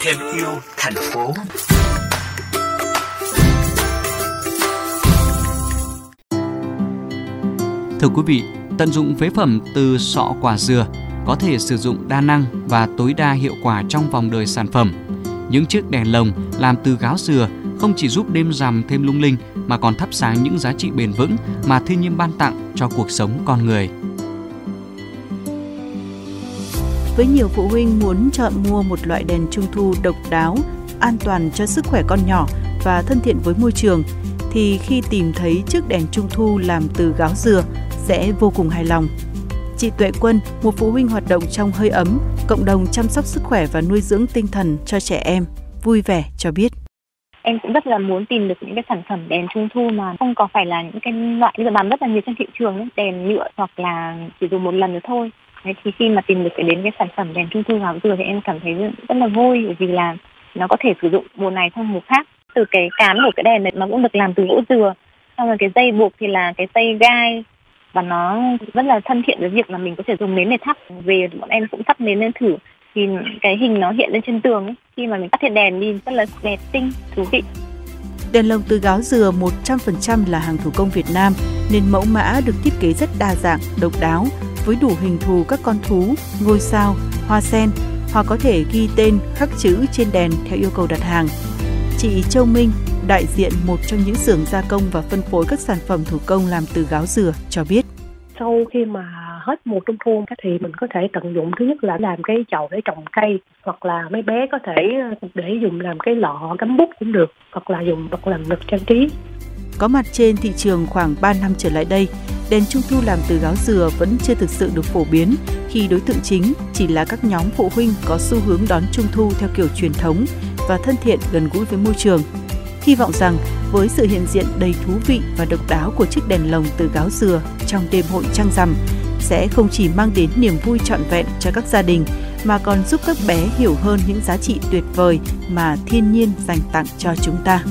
Thêm yêu thành phố. Thưa quý vị, tận dụng phế phẩm từ sọ quả dừa có thể sử dụng đa năng và tối đa hiệu quả trong vòng đời sản phẩm. Những chiếc đèn lồng làm từ gáo dừa không chỉ giúp đêm rằm thêm lung linh mà còn thắp sáng những giá trị bền vững mà thiên nhiên ban tặng cho cuộc sống con người. Với nhiều phụ huynh muốn chọn mua một loại đèn trung thu độc đáo, an toàn cho sức khỏe con nhỏ và thân thiện với môi trường, thì khi tìm thấy chiếc đèn trung thu làm từ gáo dừa sẽ vô cùng hài lòng. Chị Tuệ Quân, một phụ huynh hoạt động trong hơi ấm, cộng đồng chăm sóc sức khỏe và nuôi dưỡng tinh thần cho trẻ em, vui vẻ cho biết em cũng rất là muốn tìm được những cái sản phẩm đèn trung thu mà không có phải là những cái loại bây giờ bán rất là nhiều trên thị trường ấy, đèn nhựa hoặc là chỉ dùng một lần nữa thôi thế thì khi mà tìm được cái đến cái sản phẩm đèn trung thu gáo dừa thì em cảm thấy rất là vui bởi vì là nó có thể sử dụng mùa này sang mùa khác. Từ cái cán của cái đèn này nó cũng được làm từ gỗ dừa xong rồi cái dây buộc thì là cái dây gai. Và nó rất là thân thiện với việc là mình có thể dùng nến để thắp. Về bọn em cũng thắp nến lên thử thì cái hình nó hiện lên trên tường ấy. khi mà mình tắt hết đèn đi rất là đẹp tinh thú vị. Đèn lồng từ gáo dừa 100% là hàng thủ công Việt Nam nên mẫu mã được thiết kế rất đa dạng, độc đáo với đủ hình thù các con thú, ngôi sao, hoa sen hoặc có thể ghi tên khắc chữ trên đèn theo yêu cầu đặt hàng. Chị Châu Minh, đại diện một trong những xưởng gia công và phân phối các sản phẩm thủ công làm từ gáo dừa cho biết. Sau khi mà hết mùa trung thu thì mình có thể tận dụng thứ nhất là làm cái chậu để trồng cây hoặc là mấy bé có thể ờ, để dùng làm cái lọ cắm bút cũng được hoặc là dùng vật làm lực trang trí có mặt trên thị trường khoảng 3 năm trở lại đây, đèn trung thu làm từ gáo dừa vẫn chưa thực sự được phổ biến khi đối tượng chính chỉ là các nhóm phụ huynh có xu hướng đón trung thu theo kiểu truyền thống và thân thiện gần gũi với môi trường. Hy vọng rằng với sự hiện diện đầy thú vị và độc đáo của chiếc đèn lồng từ gáo dừa trong đêm hội trăng rằm sẽ không chỉ mang đến niềm vui trọn vẹn cho các gia đình mà còn giúp các bé hiểu hơn những giá trị tuyệt vời mà thiên nhiên dành tặng cho chúng ta.